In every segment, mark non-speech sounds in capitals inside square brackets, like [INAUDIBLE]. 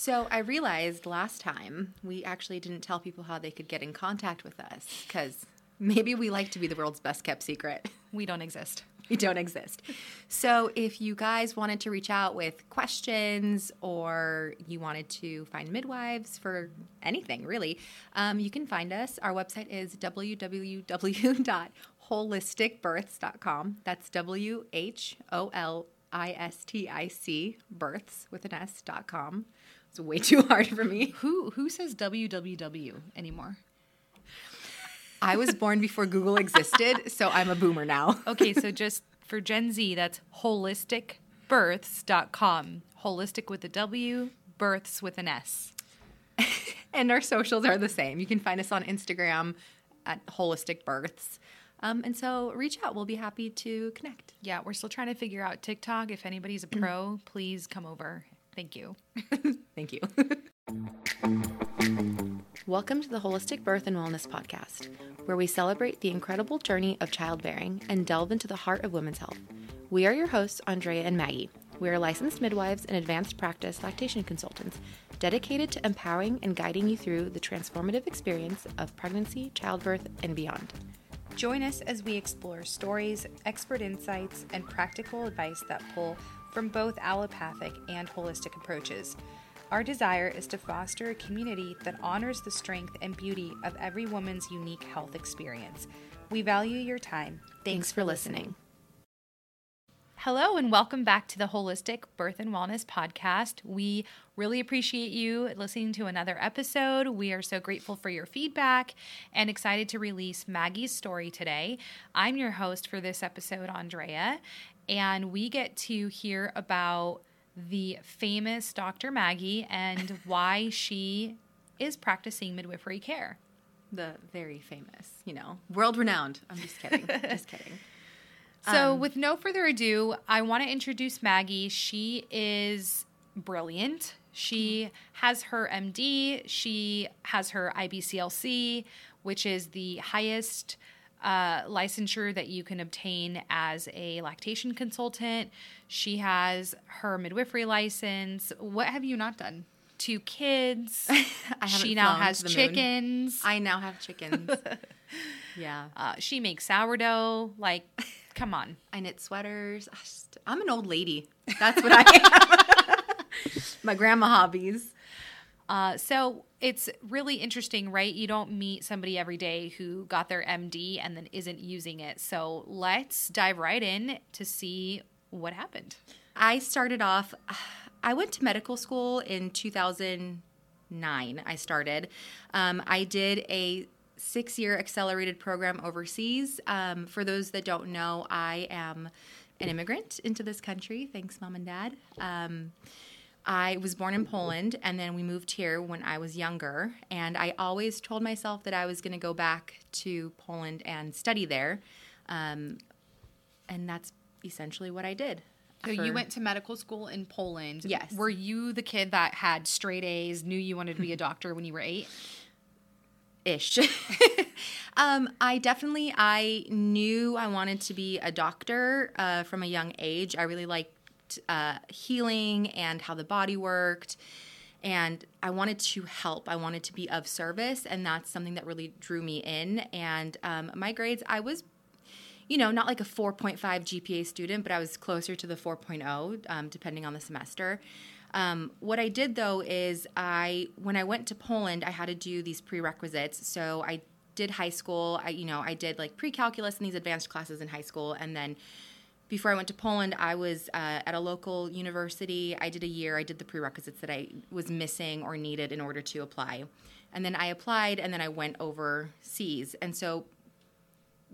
So I realized last time we actually didn't tell people how they could get in contact with us because maybe we like to be the world's best kept secret. We don't exist. We don't exist. So if you guys wanted to reach out with questions or you wanted to find midwives for anything really, um, you can find us. Our website is www.wholisticbirths.com. That's W H O L I S T I C births with an S dot com. It's way too hard for me. Who who says www anymore? I was born before Google existed, so I'm a boomer now. [LAUGHS] Okay, so just for Gen Z, that's wholisticbirths.com. Holistic with a W, births with an S. and our socials are the same. You can find us on Instagram at Wholistic Births. Um, and so reach out. We'll be happy to connect. Yeah, we're still trying to figure out TikTok. If anybody's a pro, [CLEARS THROAT] please come over. Thank you. [LAUGHS] Thank you. Welcome to the Wholistic Birth and Wellness Podcast, where we celebrate the incredible journey of childbearing and delve into the heart of women's health. We are your hosts, Andrea and Maggie. We are licensed midwives and advanced practice lactation consultants dedicated to empowering and guiding you through the transformative experience of pregnancy, childbirth, and beyond. Join us as we explore stories, expert insights, and practical advice that pull from both allopathic and holistic approaches. Our desire is to foster a community that honors the strength and beauty of every woman's unique health experience. We value your time. Thanks, for listening. Hello, and welcome back to the Wholistic Birth and Wellness Podcast. We really appreciate you listening to another episode. We are so grateful for your feedback and excited to release Maggie's story today. I'm your host for this episode, Andrea, and we get to hear about the famous Dr. Maggie and [LAUGHS] why she is practicing midwifery care. The very famous, you know, world renowned. I'm just kidding. just kidding. [LAUGHS] So, Um, with no further ado, I want to introduce Maggie. She is brilliant. She has her MD, she has her IBCLC, which is the highest uh, licensure that you can obtain as a lactation consultant. She has her midwifery license. What have you not done? Two kids. [LAUGHS] She now has the moon. chickens. I now have chickens. [LAUGHS] yeah. Uh, she makes sourdough. Like, [LAUGHS] come on. I knit sweaters. I I'm an old lady. That's what I am. [LAUGHS] My grandma hobbies. Uh, so it's really interesting, right? You don't meet somebody every day who got their MD and then isn't using it. So let's dive right in to see what happened. I started off, I went to medical school in 2009. I started. Um, I did a six year accelerated program overseas. Um, for those that don't know, I am an immigrant into this country. Thanks, mom and dad. Um, I was born in Poland and then we moved here when I was younger. And I always told myself that I was going to go back to Poland and study there. Um, and that's essentially what I did. So for- you went to medical school in Poland. Yes. Were you the kid that had straight A's, knew you wanted to be a [LAUGHS] doctor when you were eight? Ish. [LAUGHS] um, I definitely I knew I wanted to be a doctor uh, from a young age. I really liked uh, healing and how the body worked, and I wanted to help. I wanted to be of service, and that's something that really drew me in. And um, my grades, I was. You know, not like a 4.5 GPA student, but I was closer to the 4.0, um, depending on the semester. Um, what I did though is I, when I went to Poland, I had to do these prerequisites. So I did high school. I, you know, I did like pre-calculus and these advanced classes in high school, and then before I went to Poland, I was uh, at a local university. I did a year. I did the prerequisites that I was missing or needed in order to apply, and then I applied, and then I went overseas. And so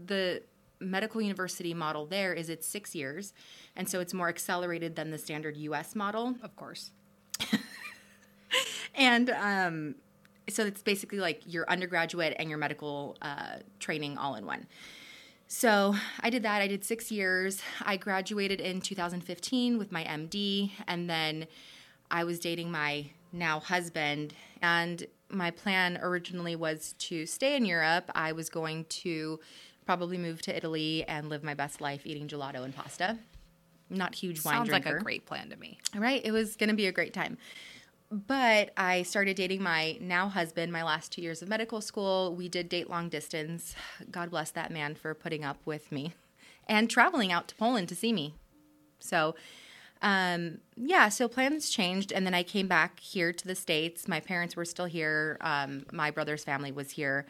the medical university model there is it's six years, and so it's more accelerated than the standard U.S. model. Of course. [LAUGHS] And um, so it's basically like your undergraduate and your medical uh, training all in one. So I did that. I did six years. I graduated in 2015 with my MD, and then I was dating my now husband. And my plan originally was to stay in Europe. I was going to probably move to Italy and live my best life eating gelato and pasta. Not huge wine Sounds drinker. like a great plan to me. Right. It was going to be a great time. but I started dating my now husband my last two years of medical school. We did date long distance. God bless that man for putting up with me and traveling out to Poland to see me. So, um, yeah, so plans changed. And then I came back here to the States. My parents were still here, um, my brother's family was here.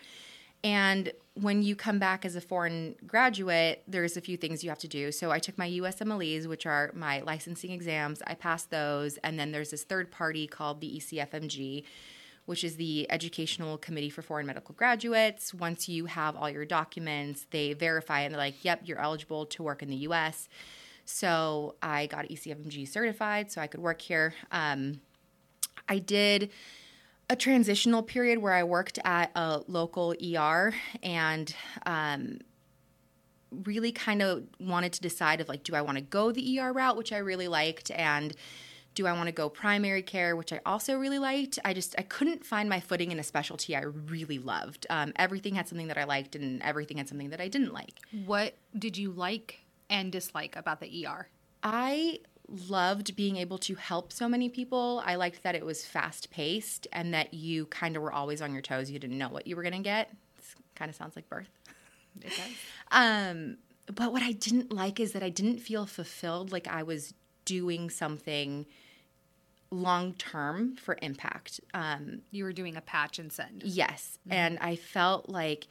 And when you come back as a foreign graduate, there's a few things you have to do. So I took my USMLEs, which are my licensing exams. I passed those. And then there's this third party called the ECFMG, which is the Educational Committee for Foreign Medical Graduates. Once you have all your documents, they verify and they're like, yep, you're eligible to work in the US. So I got ECFMG certified so I could work here. Um, I did a transitional period where I worked at a local ER and um, really kind of wanted to decide of like, do I want to go the ER route, which I really liked, and do I want to go primary care, which I also really liked. I just I couldn't find my footing in a specialty I really loved. Um, everything had something that I liked, and everything had something that I didn't like. What did you like and dislike about the ER? I loved being able to help so many people. I liked that it was fast paced and that you kind of were always on your toes. You didn't know what you were going to get. This kind of sounds like birth. It does. Um, but what I didn't like is that I didn't feel fulfilled, like I was doing something long term for impact. Um, You were doing a patch and send. Yes. And I felt like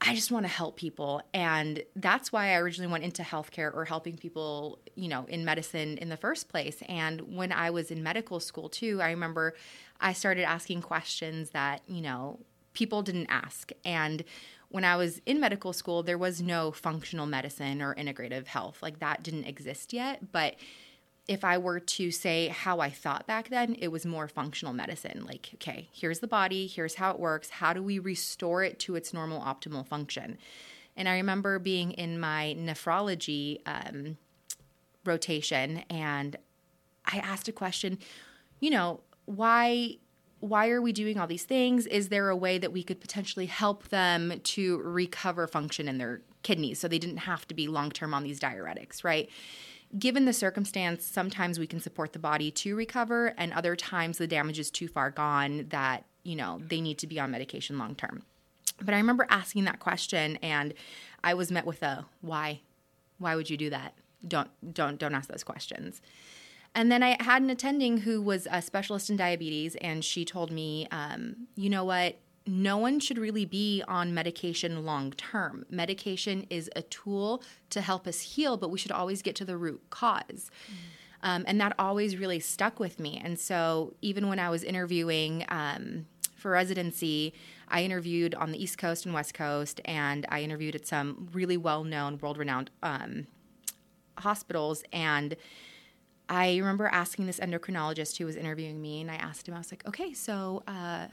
I just want to help people. And that's why I originally went into healthcare or helping people, you know, in medicine in the first place. And when I was in medical school too, I remember I started asking questions that, you know, people didn't ask. And when I was in medical school, there was no functional medicine or integrative health. Like that didn't exist yet. But if I were to say how I thought back then, it was more functional medicine. Like, okay, here's the body, here's how it works. How do we restore it to its normal optimal function? And I remember being in my nephrology um, rotation, and I asked a question. You know, why? Why are we doing all these things? Is there a way that we could potentially help them to recover function in their kidneys so they didn't have to be long term on these diuretics, right? Given the circumstance, sometimes we can support the body to recover, and other times the damage is too far gone that, you know, they need to be on medication long term. But I remember asking that question and I was met with a why? Why would you do that? Don't don't don't ask those questions. And then I had an attending who was a specialist in diabetes, and she told me, um, you know what? No one should really be on medication long term. Medication is a tool to help us heal, but we should always get to the root cause. Mm. Um, and that always really stuck with me. And so, even when I was interviewing um, for residency, I interviewed on the East Coast and West Coast, and I interviewed at some really well known, world renowned um, hospitals. And I remember asking this endocrinologist who was interviewing me, and I asked him, I was like, okay, so uh,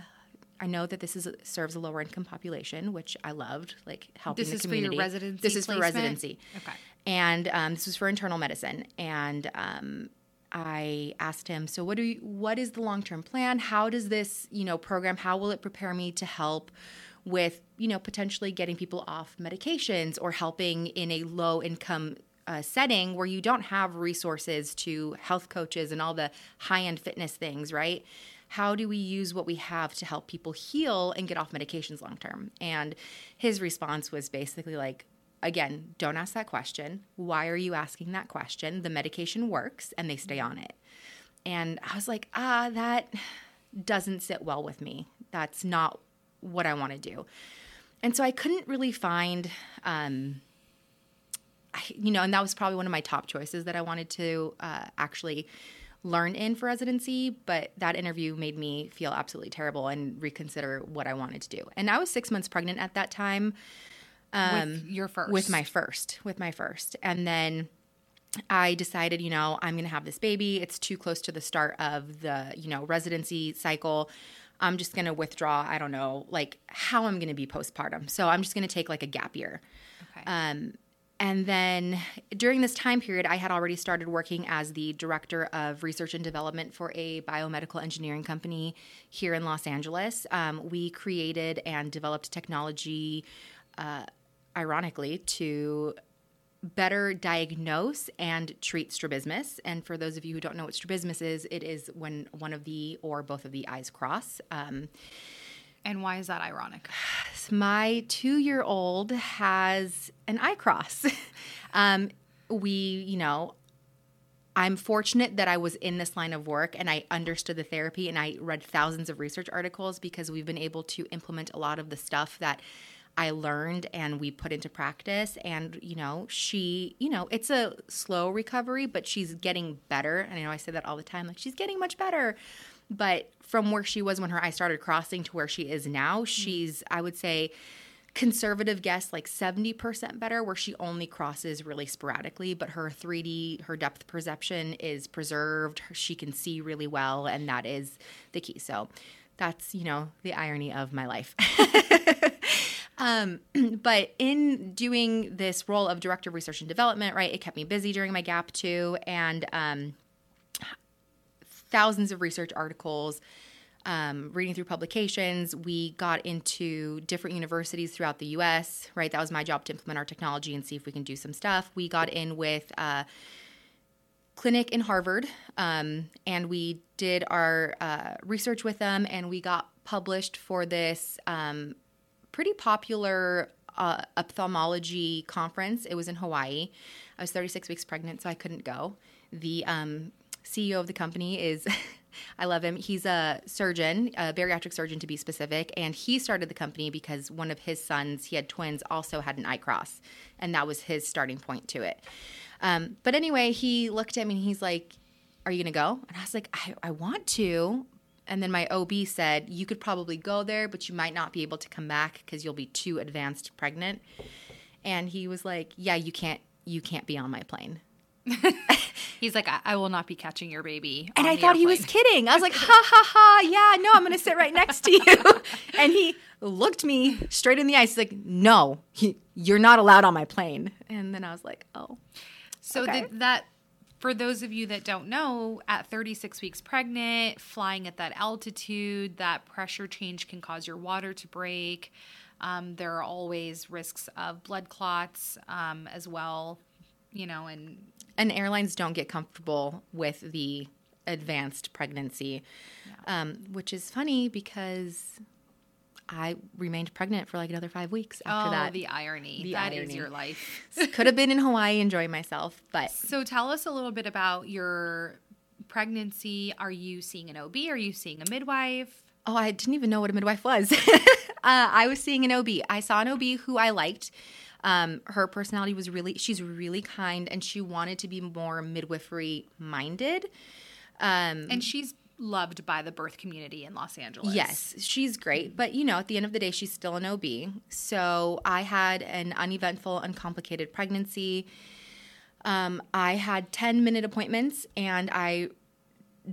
I know that this is serves a lower income population, which I loved, like helping this the is for your residency. This is placement? for residency. Okay. And um, this was for internal medicine. And um, I asked him, so what do you, what is the long term plan? How does this you know program? How will it prepare me to help? With you know potentially getting people off medications or helping in a low income uh, setting where you don't have resources to health coaches and all the high end fitness things, right? How do we use what we have to help people heal and get off medications long term? And his response was basically like, again, don't ask that question. Why are you asking that question? The medication works and they stay on it. And I was like, ah, that doesn't sit well with me. That's not what I want to do. And so I couldn't really find, um, I, you know, and that was probably one of my top choices that I wanted to uh, actually learn in for residency, but that interview made me feel absolutely terrible and reconsider what I wanted to do. And I was six months pregnant at that time. Um, with your first. With my first. With my first. And then I decided, you know, I'm going to have this baby. It's too close to the start of the, you know, residency cycle. I'm just going to withdraw. I don't know, like how I'm going to be postpartum. So I'm just going to take like a gap year. Okay. Um, and then during this time period, I had already started working as the director of research and development for a biomedical engineering company here in Los Angeles. Um, we created and developed technology, uh, ironically, to better diagnose and treat strabismus. And for those of you who don't know what strabismus is, it is when one of the or both of the eyes cross. Um, and why is that ironic? [SIGHS] my two year old has an eye cross. [LAUGHS] um, we, you know, I'm fortunate that I was in this line of work and I understood the therapy and I read thousands of research articles because we've been able to implement a lot of the stuff that I learned and we put into practice. And, you know, she, you know, it's a slow recovery, but she's getting better. And I know I say that all the time like, she's getting much better. But from where she was when her eye started crossing to where she is now, mm-hmm. she's, I would say, conservative guess like 70% better where she only crosses really sporadically but her 3d her depth perception is preserved she can see really well and that is the key. So that's you know the irony of my life. [LAUGHS] Um, [CLEARS THROAT] but in doing this role of director of research and development right it kept me busy during my gap too and um, thousands of research articles um, reading through publications. We got into different universities throughout the US, right? That was my job to implement our technology and see if we can do some stuff. We got in with a clinic in Harvard, um, and we did our uh, research with them, and we got published for this um, pretty popular uh, ophthalmology conference. It was in Hawaii. I was 36 weeks pregnant, so I couldn't go. The um, CEO of the company is [LAUGHS] I love him. He's a surgeon, a bariatric surgeon to be specific, and he started the company because one of his sons, he had twins, also had an eye cross, and that was his starting point to it. Um, but anyway, he looked at me and he's like, "Are you gonna go?" And I was like, "I, I want to." And then my OB said, "You could probably go there, but you might not be able to come back because you'll be too advanced pregnant." And he was like, "Yeah, you can't. You can't be on my plane." [LAUGHS] He's like, I-, I, will not be catching your baby. And I thought airplane. he was kidding. I was [LAUGHS] like, ha ha ha, yeah, no, I'm going to sit right next to you. [LAUGHS] and he looked me straight in the eyes. He's like, no, he, you're not allowed on my plane. And then I was like, oh. So okay. the, that, for those of you that don't know, at 36 weeks pregnant, flying at that altitude, that pressure change can cause your water to break. Um, there are always risks of blood clots um, as well, you know, and and airlines don't get comfortable with the advanced pregnancy, yeah. um, which is funny because I remained pregnant for like another five weeks after oh, that. the irony. The that irony. is your life. [LAUGHS] Could have been in Hawaii enjoying myself, but. So tell us a little bit about your pregnancy. Are you seeing an OB? Are you seeing a midwife? Oh, I didn't even know what a midwife was. [LAUGHS] uh, I was seeing an OB. I saw an OB who I liked. Um, her personality was really, she's really kind and she wanted to be more midwifery minded. Um, and she's loved by the birth community in Los Angeles. Yes, she's great. But, you know, at the end of the day, she's still an OB. So I had an uneventful, uncomplicated pregnancy. Um, I had 10 minute appointments and I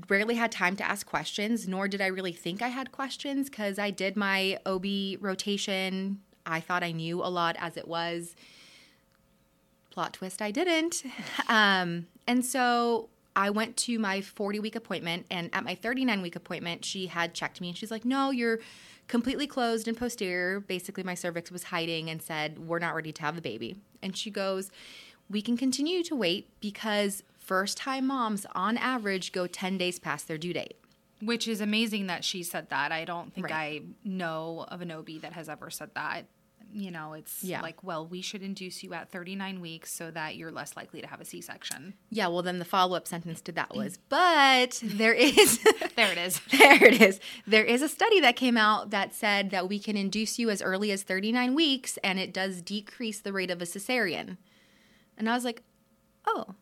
rarely had time to ask questions, nor did I really think I had questions because I did my OB rotation I thought I knew a lot as it was. Plot twist, I didn't. [LAUGHS] Um, and so I went to my 40 week appointment, and at my 39 week appointment, she had checked me and she's like, No, you're completely closed and posterior. Basically, my cervix was hiding and said, We're not ready to have a baby. And she goes, We can continue to wait because first time moms, on average, go 10 days past their due date. Which is amazing that she said that. I don't think right. I know of an OB that has ever said that you know, it's yeah. like, well, we should induce you at 39 weeks so that you're less likely to have a C section. Yeah, well, then the follow up sentence to that was, [LAUGHS] but there is. [LAUGHS] there it is. [LAUGHS] there it is. There is a study that came out that said that we can induce you as early as 39 weeks and it does decrease the rate of a cesarean. And I was like, oh,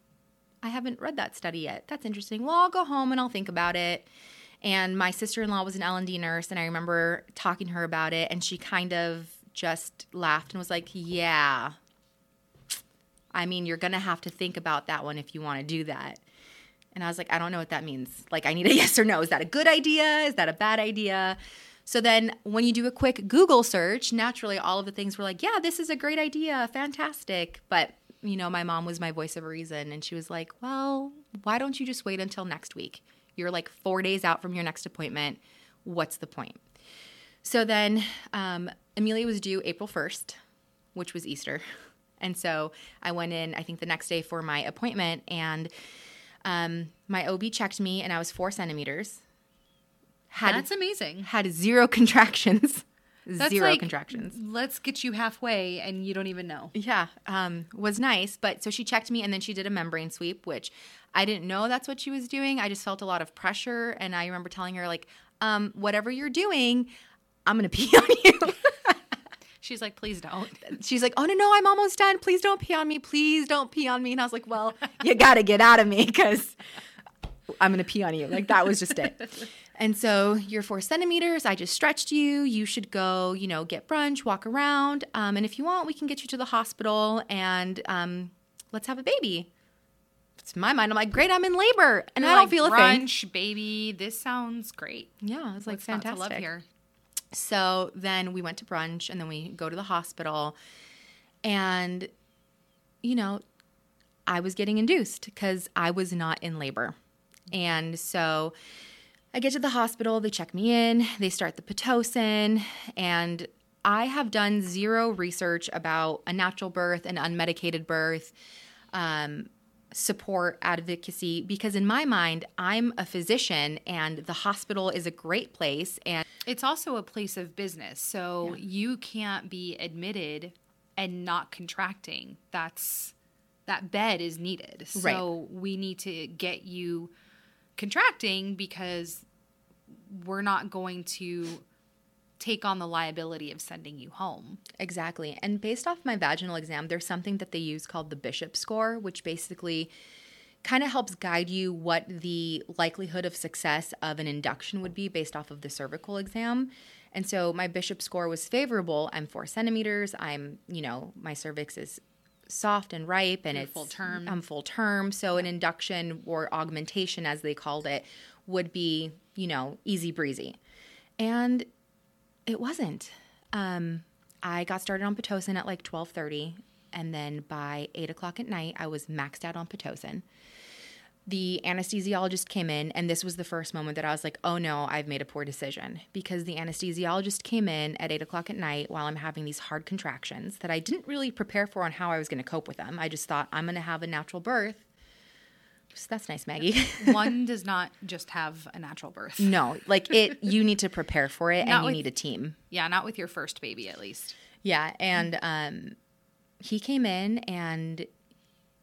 I haven't read that study yet. That's interesting. Well, I'll go home and I'll think about it. And my sister in law was an L and D nurse, and I remember talking to her about it, and she kind of just laughed and was like, Yeah. I mean, you're going to have to think about that one if you want to do that. And I was like, I don't know what that means. Like, I need a [LAUGHS] yes or no. Is that a good idea? Is that a bad idea? So then when you do a quick Google search, naturally all of the things were like, yeah, this is a great idea, fantastic. But, you know, my mom was my voice of reason and she was like, well, why don't you just wait until next week? You're like four days out from your next appointment. What's the point? So then um, Amelia was due April 1st, which was Easter. And so I went in, I think the next day for my appointment, and um, my OB checked me, and I was four centimeters. Had That's amazing. had zero [LAUGHS] contractions. That's zero like, contractions. Let's get you halfway, and you don't even know. Yeah, um, was nice. But so she checked me and then she did a membrane sweep, which I didn't know that's what she was doing. I just felt a lot of pressure. And I remember telling her, like, um, whatever you're doing, I'm going to pee [LAUGHS] on you. She's like, please don't. [LAUGHS] She's like, oh, no, no, I'm almost done. Please don't pee on me. Please don't pee on me. And I was like, well, you [LAUGHS] got to get out of me because I'm going to pee on you. Like, that was just it. [LAUGHS] And so you're four centimeters. I just stretched you. You should go, you know, get brunch, walk around. Um, and if you want, we can get you to the hospital and um, let's have a baby. It's my mind. I'm like, great, I'm in labor and You're I don't like, feel a thing. brunch, baby. This sounds great. Yeah, it's like What's fantastic. love here? So then we went to brunch and then we go to the hospital. And, you know, I was getting induced because I was not in labor. And so I get to the hospital, they check me in, they start the Pitocin, and I have done zero research about a natural birth, an unmedicated birth, um, support, advocacy, because in my mind, I'm a physician and the hospital is a great place. And It's also a place of business, so you can't be admitted and not contracting. That's that bed is needed. So we need to get you contracting because we're not going to take on the liability of sending you home. Exactly. And based off my vaginal exam, there's something that they use called the Bishop score, which basically kind of helps guide you what the likelihood of success of an induction would be based off of the cervical exam. And so my Bishop score was favorable. I'm four centimeters. I'm, you know, my cervix is soft and ripe and You're it's full term. I'm full term. So an induction or augmentation, as they called it, would be, you know, easy breezy. And it wasn't. Um, I got started on Pitocin at like twelve thirty, and then by eight o'clock at night, I was maxed out on Pitocin. The anesthesiologist came in, and this was the first moment that I was like, "Oh no, I've made a poor decision." Because the anesthesiologist came in at eight o'clock at night while I'm having these hard contractions that I didn't really prepare for on how I was going to cope with them. I just thought I'm going to have a natural birth. That's nice, Maggie. [LAUGHS] One does not just have a natural birth. no, like it. [LAUGHS] You need to prepare for it, Not and you with- need a team. Yeah, not with your first baby at least. Yeah, and um, he came in and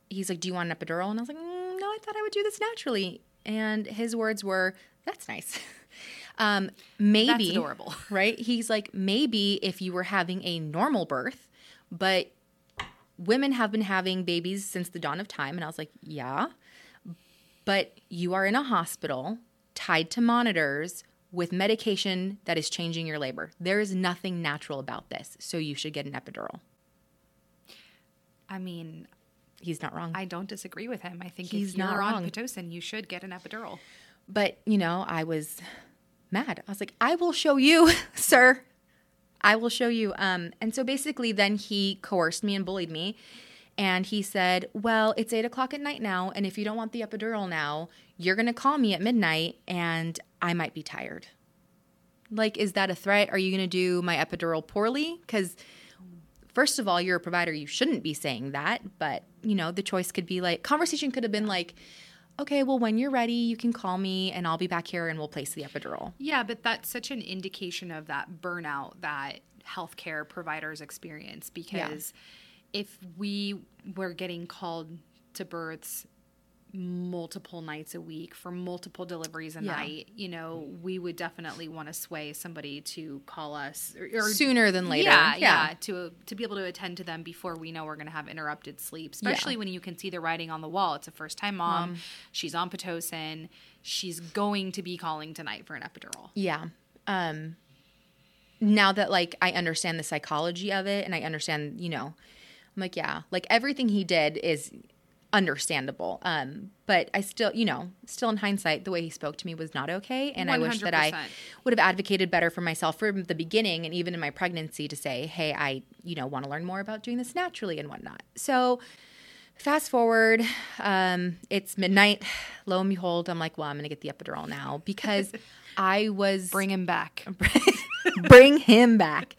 he's like, "Do you want an epidural?" And I was like, mm, "No, I thought I would do this naturally." And his words were, "That's nice." [LAUGHS] um, maybe That's adorable. right? He's like, maybe if you were having a normal birth, but women have been having babies since the dawn of time, and I was like, yeah, but you are in a hospital tied to monitors with medication that is changing your labor. There is nothing natural about this, so you should get an epidural. I mean, He's not wrong. I don't disagree with him. I think He's if you're not on wrong. Pitocin, you should get an epidural. But, you know, I was mad. I was like, I will show you, [LAUGHS] sir. I will show you. Um, and so basically, then he coerced me and bullied me. And he said, Well, it's eight o'clock at night now. And if you don't want the epidural now, you're going to call me at midnight and I might be tired. Like, is that a threat? Are you going to do my epidural poorly? Because, first of all, you're a provider. You shouldn't be saying that. But, you know, the choice could be like, conversation could have been like, okay, well, when you're ready, you can call me and I'll be back here and we'll place the epidural. Yeah, but that's such an indication of that burnout that healthcare providers experience because if we were getting called to births multiple nights a week for multiple deliveries a Yeah. night, you know, we would definitely want to sway somebody to call us or, or Sooner than later. Yeah, yeah, to to be able to attend to them before we know we're going to have interrupted sleep, Yeah. especially when you can see the writing on the wall. It's a first time mom. She's on pitocin. She's going to be calling tonight for an epidural. Yeah. Um, now that like I understand the psychology of it and I understand, you know, I'm like, yeah, like everything he did is understandable. Um, but I still, you know, still in hindsight, the way he spoke to me was not okay. And I wish that I would have advocated better for myself from the beginning and even in my pregnancy to say, hey, I, you know, want to learn more about doing this naturally and whatnot. So fast forward, um, it's midnight. Lo and behold, I'm like, well, I'm going to get the epidural now because [LAUGHS] I was Bring him back. [LAUGHS] bring him back.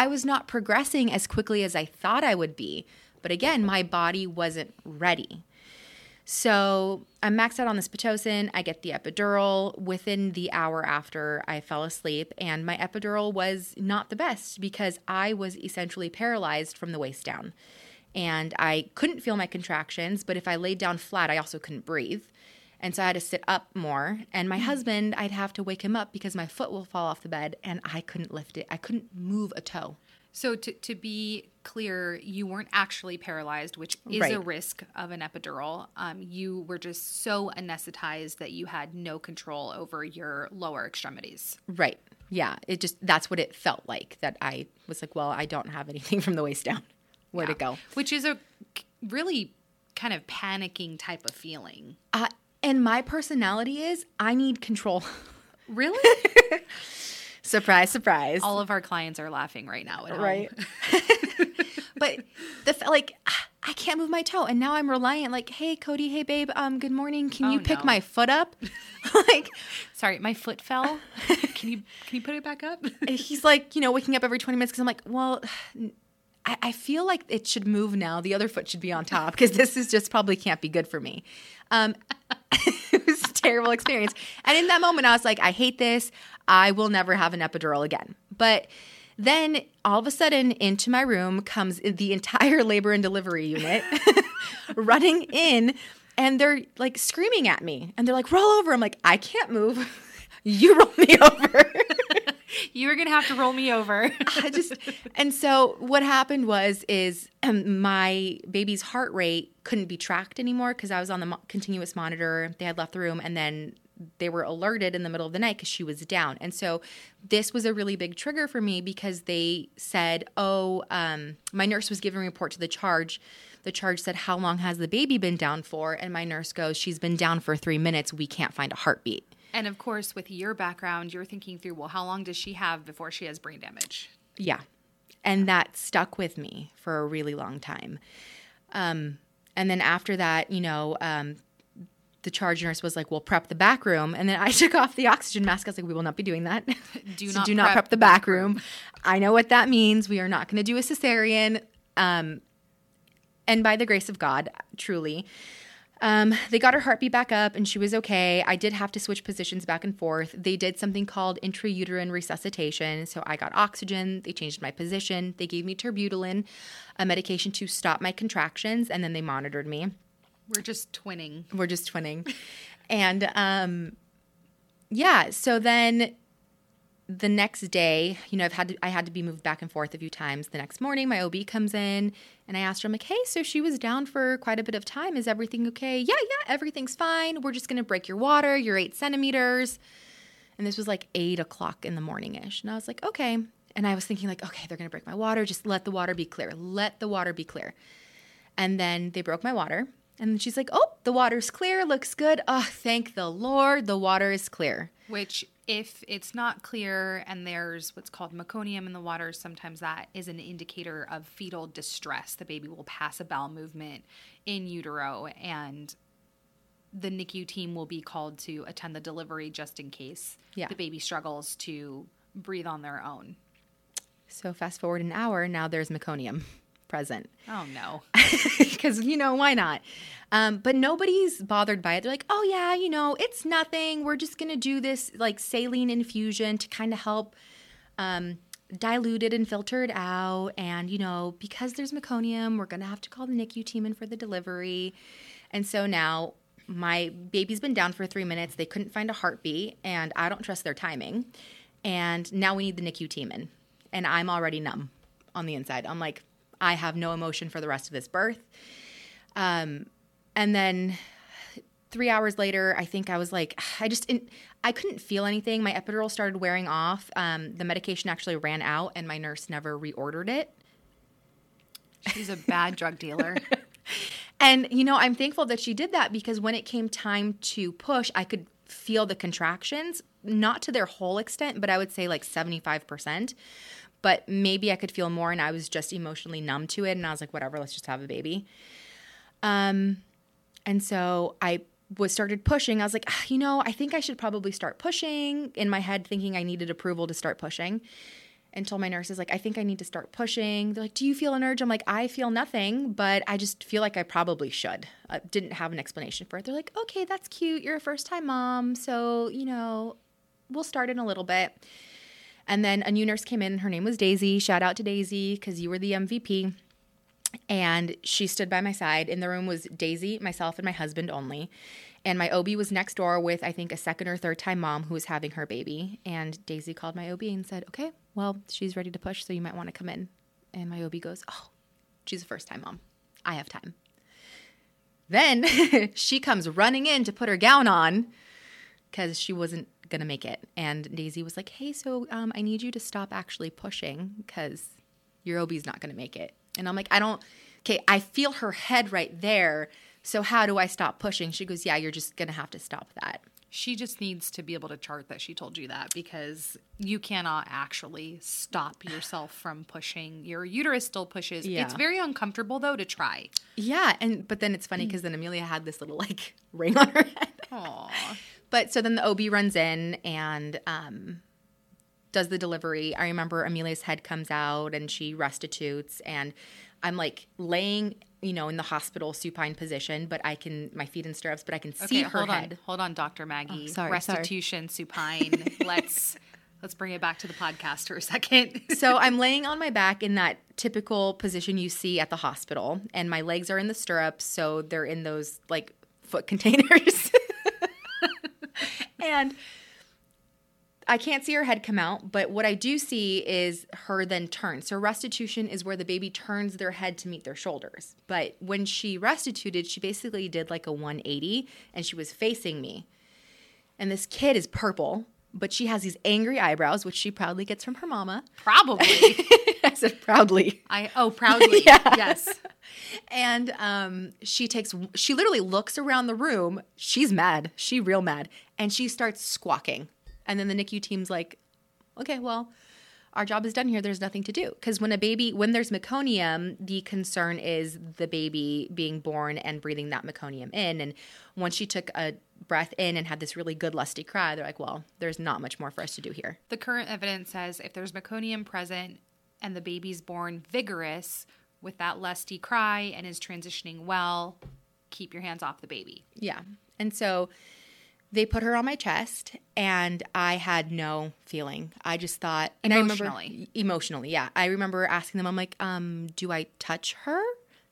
I was not progressing as quickly as I thought I would be. But again, my body wasn't ready. So I'm maxed out on this Pitocin. I get the epidural within the hour after I fell asleep. And my epidural was not the best because I was essentially paralyzed from the waist down. And I couldn't feel my contractions, but if I laid down flat, I also couldn't breathe. And so I had to sit up more. And my husband, I'd have to wake him up because my foot will fall off the bed and I couldn't lift it. I couldn't move a toe. So to, to be clear, you weren't actually paralyzed, which is Right. a risk of an epidural. Um, you were just so anesthetized that you had no control over your lower extremities. Right. Yeah. It just, that's what it felt like that I was like, well, I don't have anything [LAUGHS] from the waist down. Where'd it go? Which is a really kind of panicking type of feeling. Uh, and my personality is I need control. [LAUGHS] Really? [LAUGHS] surprise, surprise. All of our clients are laughing right now at home. right. [LAUGHS] but the like I can't move my toe and now I'm reliant like, "Hey Cody, hey babe, um good morning. Can Oh, you pick no. my foot up?" like Sorry, my foot fell. can you can you put it back up? he's like, you know, waking up every 20 minutes cuz I'm like, "Well, I, I feel like it should move now. The other foot should be on top because this is just probably can't be good for me." Um [LAUGHS] it was a terrible experience. And in that moment I was like, "I hate this. I will never have an epidural again." But then all of a sudden into my room comes the entire labor and delivery unit [LAUGHS] running in and they're like screaming at me and they're like roll over i'm like i can't move [LAUGHS] you roll me over you were gonna have to roll me over. [LAUGHS] I just and so what happened was is um, my baby's heart rate couldn't be tracked anymore because I was on the mo- continuous monitor. They had left the room, and then they were alerted in the middle of the night because she was down. And so this was a really big trigger for me because they said, "Oh, um, my nurse was giving a report to the charge." The charge said, "How long has the baby been down for?" And my nurse goes, "She's been down for three minutes. We can't find a heartbeat." And of course, with your background, you're thinking through, well, how long does she have before she has brain damage? Yeah. And that stuck with me for a really long time. Um, and then after that, you know, um, the charge nurse was like, "Well, prep the back room," and then I [LAUGHS] took off the oxygen mask. I was like, "We will not be doing that. [LAUGHS] Do So not do not prep prep the back room. I know what that means. We are not going to do a cesarean." Um, and by the grace of God, truly, um, they got her heartbeat back up and she was okay. I did have to switch positions back and forth. They did something called intrauterine resuscitation. So I got oxygen. They changed my position. They gave me terbutaline, a medication to stop my contractions, and then they monitored me. We're just twinning. We're just twinning. and um, yeah, so then the next day, you know, I've had to, I had to be moved back and forth a few times. The next morning, my OB comes in and I asked her, I'm like, hey, so she was down for quite a bit of time. Is everything okay? Yeah, yeah, everything's fine. We're just going to break your water. You're eight centimeters. And this was like eight o'clock in the morning ish. And I was like, okay. And I was thinking, like, okay, they're going to break my water. Just let the water be clear. Let the water be clear. And then they broke my water. And she's like, oh, the water's clear. Looks good. Oh, thank the Lord. The water is clear. Which, if it's not clear and there's what's called meconium in the water, sometimes that is an indicator of fetal distress. The baby will pass a bowel movement in utero, and the NICU team will be called to attend the delivery just in case Yeah. the baby struggles to breathe on their own. So fast forward an hour, now there's meconium present. Oh no. [LAUGHS] Because, you know, why not? Um, but nobody's bothered by it. They're like, oh, yeah, you know, it's nothing. We're just going to do this like saline infusion to kind of help um, dilute it and filter it out. And, you know, because there's meconium, we're going to have to call the NICU team in for the delivery. And so now my baby's been down for three minutes. They couldn't find a heartbeat, and I don't trust their timing. And now we need the NICU team in. And I'm already numb on the inside. I'm like, I have no emotion for the rest of this birth. Um, and then three hours later, I think I was like, [SIGHS] I just, I couldn't feel anything. My epidural started wearing off. Um, the medication actually ran out, and my nurse never reordered it. She's a bad drug dealer. [LAUGHS] And, you know, I'm thankful that she did that because when it came time to push, I could feel the contractions, not to their whole extent, but I would say like 75%. But maybe I could feel more, and I was just emotionally numb to it. And I was like, whatever, let's just have a baby. Um, and so I was started pushing. I was like, "Ah, you know, I think I should probably start pushing in my head, thinking I needed approval to start pushing. and told my nurses like I think I need to start pushing. They're like, "Do you feel an urge?" I'm like, "I feel nothing, but I just feel like I probably should." Uh, didn't have an explanation for it. They're like, "Okay, that's cute. You're a first-time mom, so you know, we'll start in a little bit." And then a new nurse came in. Her name was Daisy. Shout out to Daisy because you were the MVP. And she stood by my side. In the room was Daisy, myself, and my husband only. And my OB was next door with, I think, a second or third time mom who was having her baby. And Daisy called my OB and said, Okay, well, she's ready to push, so you might want to come in. And my OB goes, Oh, she's a first time mom. I have time. Then [LAUGHS] she comes running in to put her gown on because she wasn't going to make it. And Daisy was like, Hey, so um, I need you to stop actually pushing because your OB's not going to make it. And I'm like, I don't, okay, I feel her head right there. So how do I stop pushing? She goes, Yeah, you're just going to have to stop that. She just needs to be able to chart that she told you that because you cannot actually stop [SIGHS] yourself from pushing. Your uterus still pushes. Yeah. It's very uncomfortable though to try. Yeah. And, but then it's funny because then Amelia had this little like [LAUGHS] ring on her head. Aww. But so then the OB runs in and um, does the delivery. I remember Amelia's head comes out and she restitutes, and I'm like laying, you know, in the hospital supine position, but I can my feet in stirrups, but I can see Okay, her hold head. on. Hold on, Dr. Maggie. Oh, sorry, Restitution supine. [LAUGHS] let's let's bring it back to the podcast for a second. so [LAUGHS] I'm laying on my back in that typical position you see at the hospital, and my legs are in the stirrups, so they're in those like foot [LAUGHS] containers. And I can't see her head come out, but what I do see is her then turn. So restitution is where the baby turns their head to meet their shoulders. But when she restituted, she basically did like a 180 and she was facing me. And this kid is purple, but she has these angry eyebrows, which she proudly gets from her mama. Probably. [LAUGHS] I said proudly. I oh proudly. [LAUGHS] Yeah. Yes. And um, she takes, she literally looks around the room. She's mad. She real mad. And she starts squawking. And then the NICU team's like, okay, well, our job is done here. There's nothing to do. Because when a baby, when there's meconium, the concern is the baby being born and breathing that meconium in. And once she took a breath in and had this really good lusty cry, they're like, well, there's not much more for us to do here. The current evidence says if there's meconium present and the baby's born vigorous with that lusty cry and is transitioning well, keep your hands off the baby. Yeah. And so they put her on my chest and I had no feeling. I just thought and Emotionally. I remember emotionally, yeah. I remember asking them, I'm like, um, do I touch her?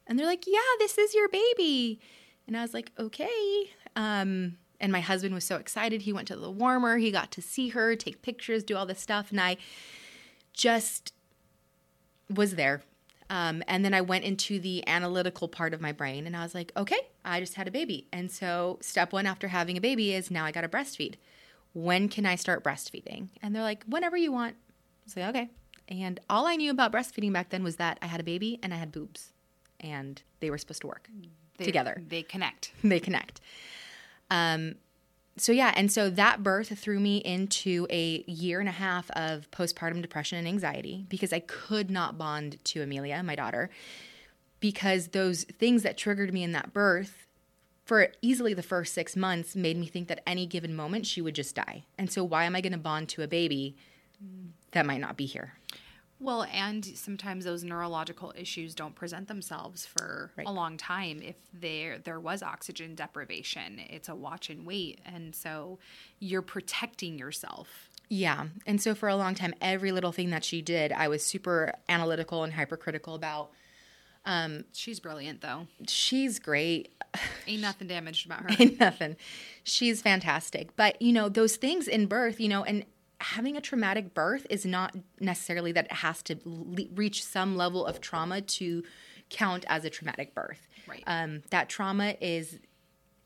And they're like, Yeah, this is your baby. And I was like, Okay. Um, and my husband was so excited. He went to the warmer, he got to see her, take pictures, do all this stuff. And I just was there. Um, and then I went into the analytical part of my brain and I was like, okay, I just had a baby. And so, step one after having a baby is now I got to breastfeed. When can I start breastfeeding? And they're like, whenever you want. Was like, okay. And all I knew about breastfeeding back then was that I had a baby and I had boobs and they were supposed to work They- together. They connect. [LAUGHS] they connect. Um, so yeah, and so that birth threw me into a year and a half of postpartum depression and anxiety because I could not bond to Amelia, my daughter, because those things that triggered me in that birth for easily the first six months made me think that any given moment she would just die. And so why am I going to bond to a baby that might not be here? Well, and sometimes those neurological issues don't present themselves for Right. a long time. If there there was oxygen deprivation, it's a watch and wait, and so you're protecting yourself. Yeah. And so for a long time, every little thing that she did, I was super analytical and hypercritical about. Um, she's brilliant, though. She's great. [LAUGHS] Ain't nothing damaged about her. Ain't nothing. She's fantastic. But, you know, those things in birth, you know, and having a traumatic birth is not necessarily that it has to le- reach some level of trauma to count as a traumatic birth. Right. Um, that trauma is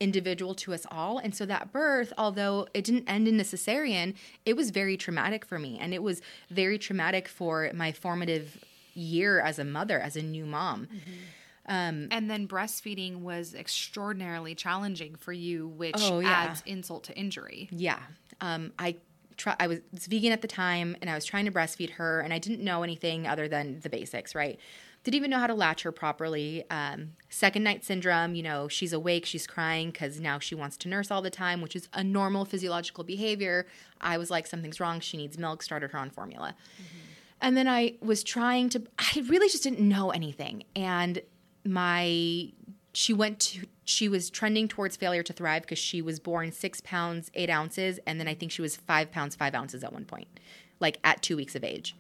individual to us all. And so that birth, although it didn't end in a cesarean, it was very traumatic for me. And it was very traumatic for my formative year as a mother, as a new mom. and then breastfeeding was extraordinarily challenging for you, which Oh, yeah. adds insult to injury. Yeah. Um, I try, I was vegan at the time and I was trying to breastfeed her and I didn't know anything other than the basics, right? Didn't even know how to latch her properly. Um, second night syndrome, you know, she's awake, she's crying because now she wants to nurse all the time, which is a normal physiological behavior. I was like, something's wrong. She needs milk, started her on formula. And then I was trying to, I really just didn't know anything. And my, she went to, she was trending towards failure to thrive because she was born six pounds, eight ounces. And then I think she was five pounds, five ounces at one point, like at two weeks of age.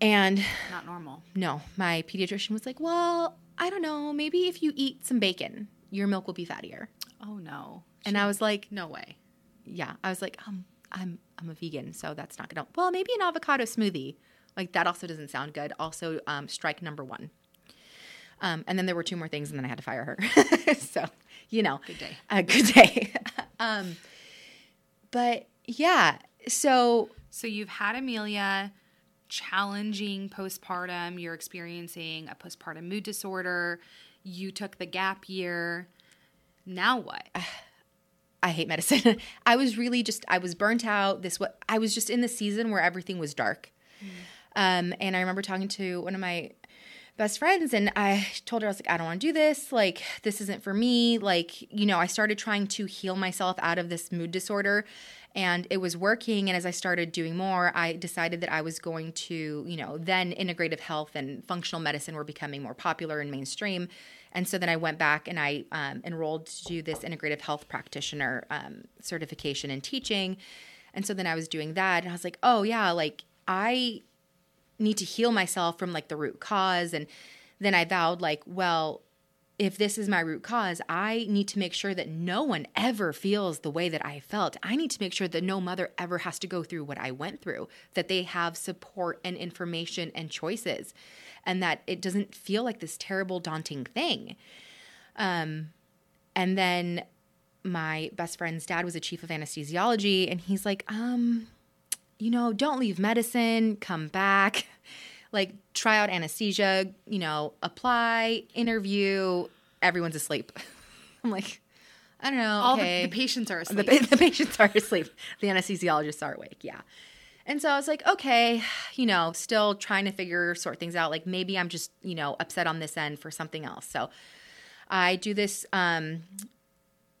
And Not normal. no, my pediatrician was like, well, I don't know, maybe if you eat some bacon, your milk will be fattier. Oh no. And I was like, No way. yeah, I was like, um, I'm I'm a vegan, so that's not gonna. Well, maybe an avocado smoothie, like that also doesn't sound good. Also, um, strike number one. Um, and then there were two more things, and then I had to fire her. [LAUGHS] so, you know, Good day. A good day. [LAUGHS] um, but yeah, so So you've had Amelia challenging postpartum, you're experiencing a postpartum mood disorder, you took the gap year. Now what? [SIGHS] I hate medicine. [LAUGHS] I was really just I was burnt out. This what I was just in the season where everything was dark. Um, and I remember talking to one of my best friends and I told her I was like I don't want to do this. Like this isn't for me. Like, you know, I started trying to heal myself out of this mood disorder and it was working and as I started doing more, I decided that I was going to, you know, then integrative health and functional medicine were becoming more popular and mainstream. And so then I went back and I um, enrolled to do this integrative health practitioner um, certification in teaching. And so then I was doing that, and I was like, oh yeah, like I need to heal myself from like the root cause. And then I vowed, like, well, if this is my root cause, I need to make sure that no one ever feels the way that I felt. I need to make sure that no mother ever has to go through what I went through, that they have support and information and choices, and that it doesn't feel like this terrible, daunting thing. Um, and then my best friend's dad was a chief of anesthesiology, and he's like, um, you know, don't leave medicine, come back, [LAUGHS] like try out anesthesia, you know, apply, interview, everyone's asleep. [LAUGHS] I'm like, I don't know. All okay. the, the patients are asleep. pa- [LAUGHS] the patients are asleep. The anesthesiologists are awake. Yeah. And so I was like, okay, [SIGHS] you know, still trying to figure sort things out. Like maybe I'm just, you know, upset on this end for something else. So I do this um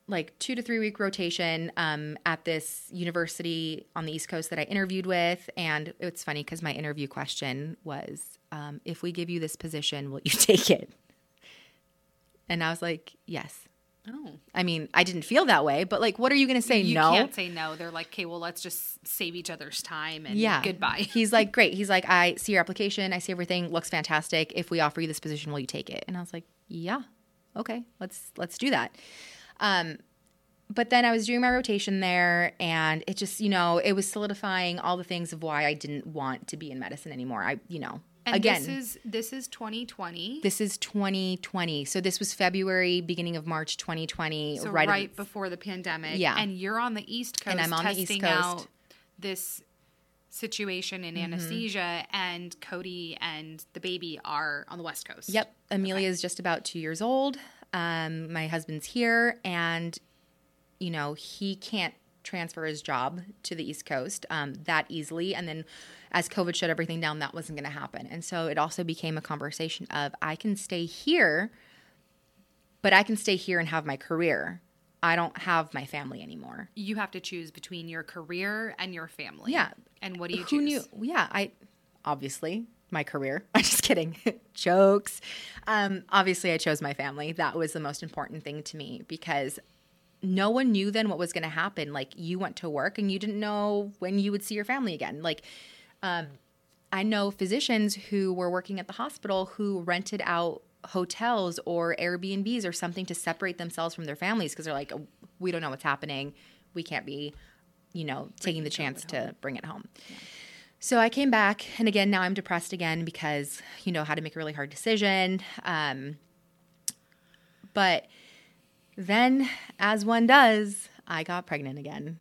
like two to three week rotation um, at this university on the East Coast that I interviewed with. And it's funny because my interview question was, um, if we give you this position, will you [LAUGHS] take it? And I was like, yes. oh. I mean, I didn't feel that way, but like, what are you going to say? You no. can't say no. They're like, okay, well, let's just save each other's time and yeah. goodbye. [LAUGHS] He's like, great. He's like, I see your application. I see everything looks fantastic. If we offer you this position, will you take it? And I was like, yeah, okay, let's let's do that. Um, but then I was doing my rotation there, and it just, you know, it was solidifying all the things of why I didn't want to be in medicine anymore. I, you know, And again, this is this is 2020. this is 2020. So this was February, beginning of March 2020, so right, right, before the pandemic. Yeah. And you're on the East Coast And I'm on the East testing Coast. out this situation in Mm-hmm. anesthesia and Cody and the baby are on the West Coast. Yep. Amelia is just about two years old. Um, my husband's here, and you know he can't transfer his job to the East Coast um, that easily. And then, as COVID shut everything down, that wasn't going to happen. And so it also became a conversation of I can stay here, but I can stay here and have my career. I don't have my family anymore. You have to choose between your career and your family. Yeah. And what do you Who choose? knew? Yeah, I obviously my career. [LAUGHS] I'm just kidding. [LAUGHS] Jokes. Um, obviously, I chose my family. That was the most important thing to me because no one knew then what was going to happen. Like you went to work and you didn't know when you would see your family again. Like um, I know physicians who were working at the hospital who rented out hotels or Airbnbs or something to separate themselves from their families because they're like, we don't know what's happening. We can't be, you know, taking the chance to bring it home. So I came back, and again, now I'm depressed again because you know how to make a really hard decision. Um, but then, as one does, I got pregnant again.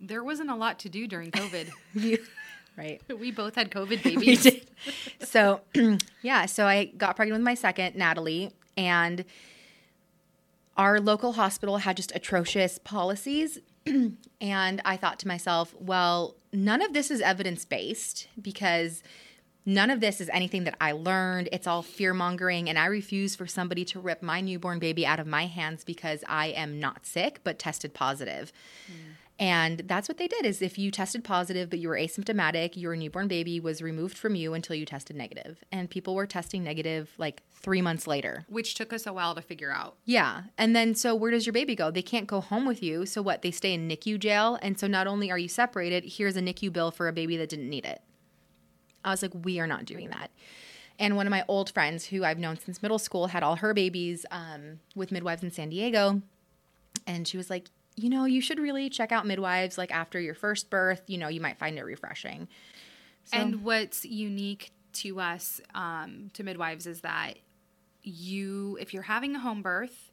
There wasn't a lot to do during COVID. [LAUGHS] You, right? [LAUGHS] we both had COVID [LAUGHS] babies. So, [CLEARS THROAT] yeah, so I got pregnant with my second, Natalie, and our local hospital had just atrocious policies. [CLEARS THROAT] and I thought to myself, well, none of this is evidence based because none of this is anything that I learned. It's all fear mongering, and I refuse for somebody to rip my newborn baby out of my hands because I am not sick but tested positive. Mm. And that's what they did is if you tested positive but you were asymptomatic, your newborn baby was removed from you until you tested negative. And people were testing negative like 3 months later. Which took us a while to figure out. Yeah. And then so where does your baby go? They can't go home with you. So what? They stay in NICU jail. And so not only are you separated, here's a NICU bill for a baby that didn't need it. I was like, we are not doing that. And one of my old friends who I've known since middle school had all her babies um, with midwives in San Diego. And she was like, you know, you should really check out midwives like after your first birth. You know, you might find it refreshing. So, and what's unique to us, um, to midwives, is that you, if you're having a home birth,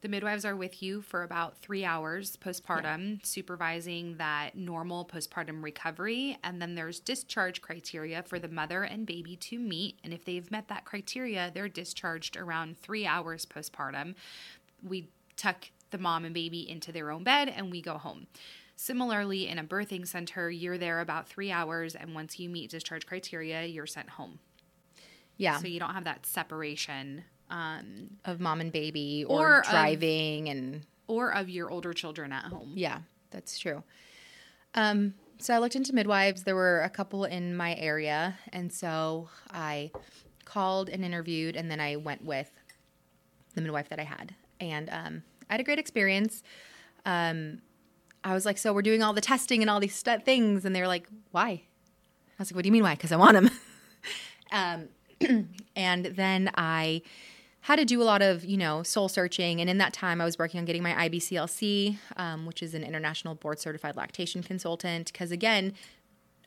the midwives are with you for about three hours postpartum, yeah. supervising that normal postpartum recovery. And then there's discharge criteria for the mother and baby to meet. And if they've met that criteria, they're discharged around three hours postpartum. We tuck the mom and baby into their own bed and we go home. Similarly, in a birthing center, you're there about three hours. And once you meet discharge criteria, you're sent home. Yeah. So you don't have that separation um, of mom and baby or, or driving of, and or of your older children at home. Yeah, that's true. Um, so I looked into midwives. There were a couple in my area, and so I called and interviewed, and then I went with the midwife that I had, and um, I had a great experience. Um, I was like, "So we're doing all the testing and all these st- things," and they were like, "Why?" I was like, "What do you mean why?" Because I want them. [LAUGHS] um, [CLEARS THROAT] and then I had to do a lot of, you know, soul searching. And in that time, I was working on getting my IBCLC, um, which is an international board certified lactation consultant. Because again,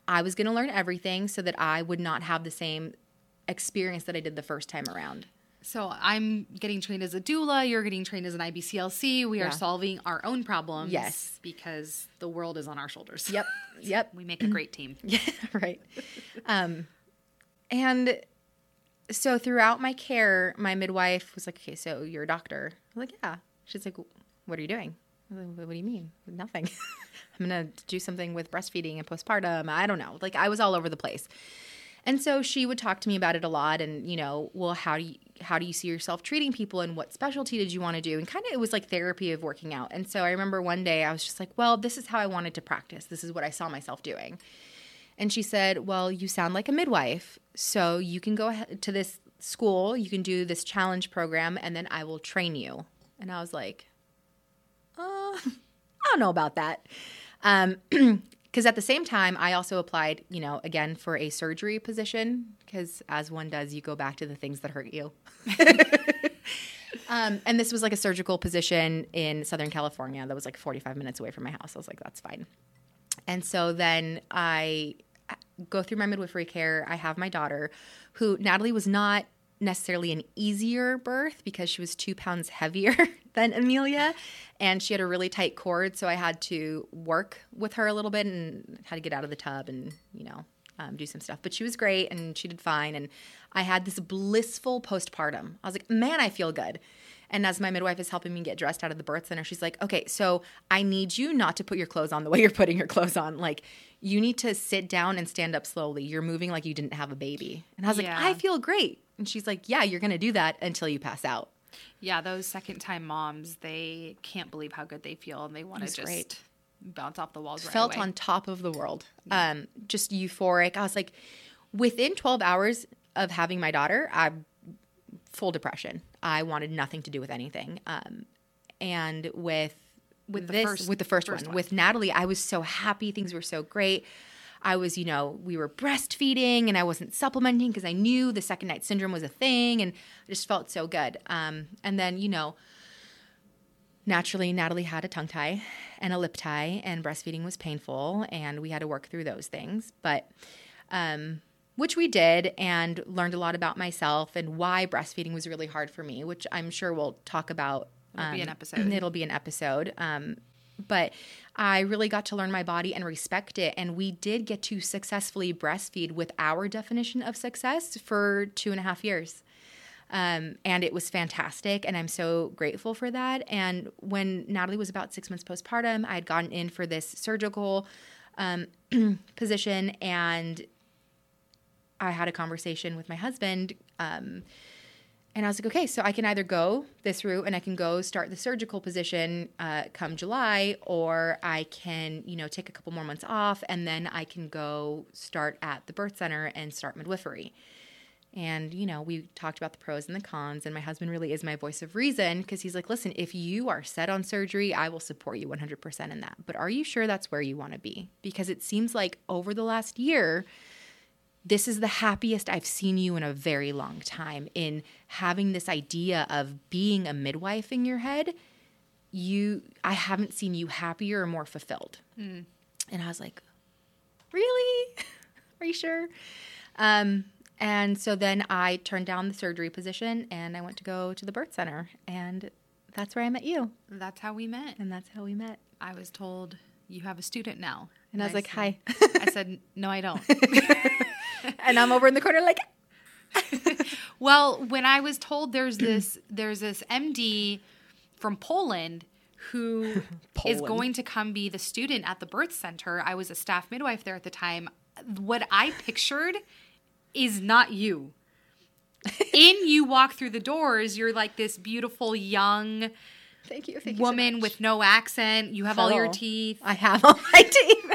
I was going to learn everything so that I would not have the same experience that I did the first time around. So I'm getting trained as a doula. You're getting trained as an IBCLC. We yeah. are solving our own problems. Yes, because the world is on our shoulders. Yep, [LAUGHS] yep. we make a great team. [LAUGHS] yeah, right. Um, and so throughout my care, my midwife was like, "Okay, so you're a doctor." I was like, "Yeah." She's like, "What are you doing?" I was like, "What do you mean? Nothing. [LAUGHS] I'm gonna do something with breastfeeding and postpartum. I don't know. Like I was all over the place." And so she would talk to me about it a lot, and you know, well, how do you how do you see yourself treating people, and what specialty did you want to do? And kind of it was like therapy of working out. And so I remember one day I was just like, well, this is how I wanted to practice. This is what I saw myself doing. And she said, Well, you sound like a midwife. So you can go to this school, you can do this challenge program, and then I will train you. And I was like, uh, [LAUGHS] I don't know about that. Um, [CLEARS THROAT] because at the same time i also applied you know again for a surgery position because as one does you go back to the things that hurt you. [LAUGHS] Um, and this was like a surgical position in southern california that was like 45 minutes away from my house. I was like that's fine. And so then i go through my midwifery care. I have my daughter, who Natalie was not necessarily an easier birth because she was two pounds heavier [LAUGHS] than Amelia and she had a really tight cord. So I had to work with her a little bit and had to get out of the tub and, you know, um, do some stuff. But she was great and she did fine. And I had this blissful postpartum. I was like, man, I feel good. And as my midwife is helping me get dressed out of the birth center, she's like, okay, so I need you not to put your clothes on the [LAUGHS] way you're putting your clothes on. Like, you need to sit down and stand up slowly. You're moving like you didn't have a baby. And I was yeah. like, I feel great. And she's like, yeah, you're going to do that until you pass out. Yeah, those second time moms, they can't believe how good they feel and they want to just great. bounce off the walls right Felt away. on top of the world. Um, just euphoric. I was like, within 12 hours of having my daughter, I full depression. I wanted nothing to do with anything. Um, and with with this first, with the first, first one, one with Natalie, I was so happy. Things were so great. I was, you know, we were breastfeeding and I wasn't supplementing because I knew the second night syndrome was a thing and I just felt so good. Um, and then, you know, naturally, Natalie had a tongue tie and a lip tie, and breastfeeding was painful, and we had to work through those things. But um, which we did and learned a lot about myself and why breastfeeding was really hard for me, which I'm sure we'll talk about. It'll um, be an um, episode. It'll be an episode. Um, but I really got to learn my body and respect it. And we did get to successfully breastfeed with our definition of success for two and a half years. Um, and it was fantastic. And I'm so grateful for that. And when Natalie was about six months postpartum, I had gotten in for this surgical um, [CLEARS THROAT] position and I had a conversation with my husband. Um, and I was like, okay, so I can either go this route and I can go start the surgical position uh, come July, or I can, you know, take a couple more months off and then I can go start at the birth center and start midwifery. And, you know, we talked about the pros and the cons, and my husband really is my voice of reason because he's like, listen, if you are set on surgery, I will support you 100% in that. But are you sure that's where you want to be? Because it seems like over the last year, this is the happiest I've seen you in a very long time in having this idea of being a midwife in your head. You, I haven't seen you happier or more fulfilled. And I was like, really? [LAUGHS] Are you sure? Um, and so then I turned down the surgery position and I went to go to the birth center. And that's where I met you. That's how we met. And that's how we met. I was told you have a student now. And I was like, hi. I said, no, I don't. [LAUGHS] [LAUGHS] [LAUGHS] and I'm over in the corner like, [LAUGHS] well, when I was told there's this there's this MD from Poland who [LAUGHS] is Poland. going to come be the student at the birth center. I was a staff midwife there at the time. What I pictured is not you. In you walk through the doors, you're like this beautiful young thank you. Thank you. woman much." with no accent. You have all your teeth. I have all my teeth.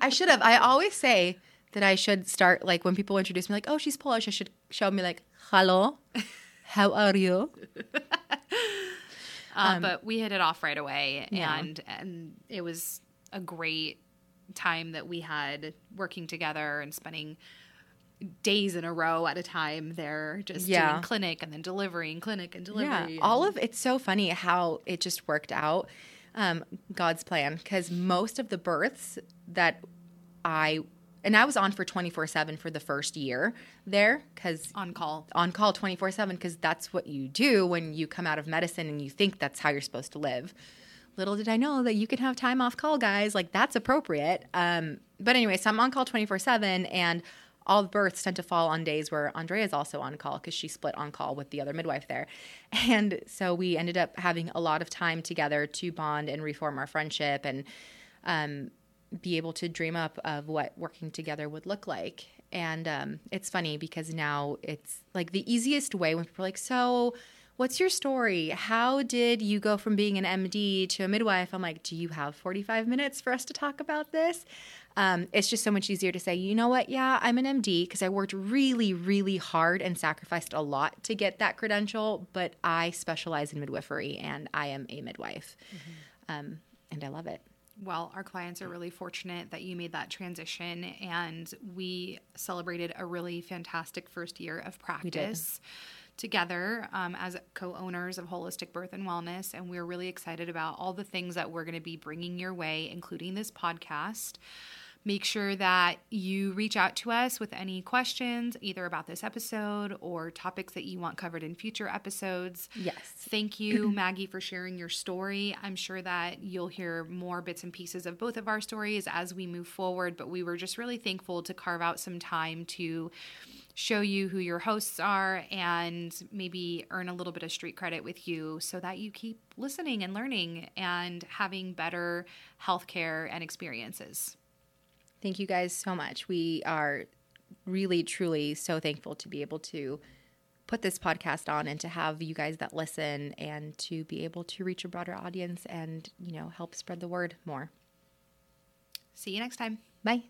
I should have. I always say that I should start like when people introduce me, like, "Oh, she's Polish." I should show me like, "Hello, how are you?" [LAUGHS] Uh, but we hit it off right away, Um, Yeah. and and it was a great time that we had working together and spending days in a row at a time there, just Yeah. doing clinic and then delivering, clinic and delivery. Yeah, all of it's so funny how it just worked out. Um, God's plan, because most of the births that I and I was on for twenty four seven for the first year there, because on call. on call 24 7 because that's what you do when you come out of medicine and you think that's how you're supposed to live. Little did I know that you can have time off call, guys. Like, that's appropriate. Um, but anyway, so I'm on call 24 7, and all the births tend to fall on days where Andrea is also on call because she split on call with the other midwife there. [LAUGHS] And so we ended up having a lot of time together to bond and reform our friendship and um, be able to dream up of what working together would look like. And um, it's funny because now it's like the easiest way when people are like, So, what's your story? How did you go from being an MD to a midwife? I'm like, Do you have 45 minutes for us to talk about this? Um, it's just so much easier to say, you know what? Yeah, I'm an MD because I worked really, really hard and sacrificed a lot to get that credential, but I specialize in midwifery and I am a midwife. Um, and I love it. Well, our clients are really fortunate that you made that transition, and we celebrated a really fantastic first year of practice together um, as co-owners of Wholistic Birth and Wellness, and we're really excited about all the things that we're going to be bringing your way, including this podcast. Make sure that you reach out to us with any questions, either about this episode or topics that you want covered in future episodes. Yes. Thank you, [CLEARS THROAT] Maggie, for sharing your story. I'm sure that you'll hear more bits and pieces of both of our stories as we move forward, but we were just really thankful to carve out some time to show you who your hosts are and maybe earn a little bit of street credit with you so that you keep listening and learning and having better healthcare and experiences. Thank you guys so much. We are really, truly so thankful to be able to put this podcast on and to have you guys that listen and to be able to reach a broader audience and, you know, help spread the word more. See you next time. Bye.